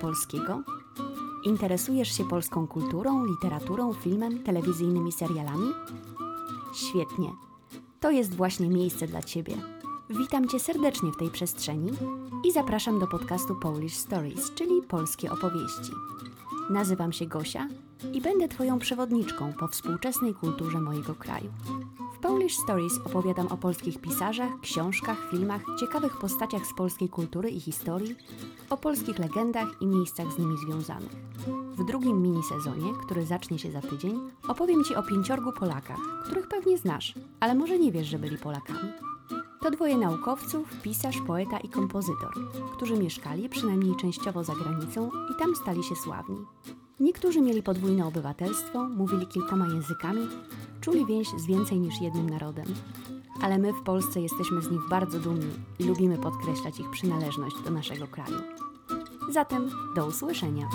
polskiego? Interesujesz się polską kulturą, literaturą, filmem, telewizyjnymi serialami? Świetnie. To jest właśnie miejsce dla Ciebie. Witam Cię serdecznie w tej przestrzeni i zapraszam do podcastu Polish Stories, czyli polskie opowieści. Nazywam się Gosia i będę Twoją przewodniczką po współczesnej kulturze mojego kraju. Polish Stories opowiadam o polskich pisarzach, książkach, filmach, ciekawych postaciach z polskiej kultury i historii, o polskich legendach i miejscach z nimi związanych. W drugim minisezonie, który zacznie się za tydzień, opowiem Ci o pięciorgu Polakach, których pewnie znasz, ale może nie wiesz, że byli Polakami. To dwoje naukowców, pisarz, poeta i kompozytor, którzy mieszkali przynajmniej częściowo za granicą i tam stali się sławni. Niektórzy mieli podwójne obywatelstwo, mówili kilkoma językami, czuli więź z więcej niż jednym narodem. Ale my w Polsce jesteśmy z nich bardzo dumni i lubimy podkreślać ich przynależność do naszego kraju. Zatem do usłyszenia.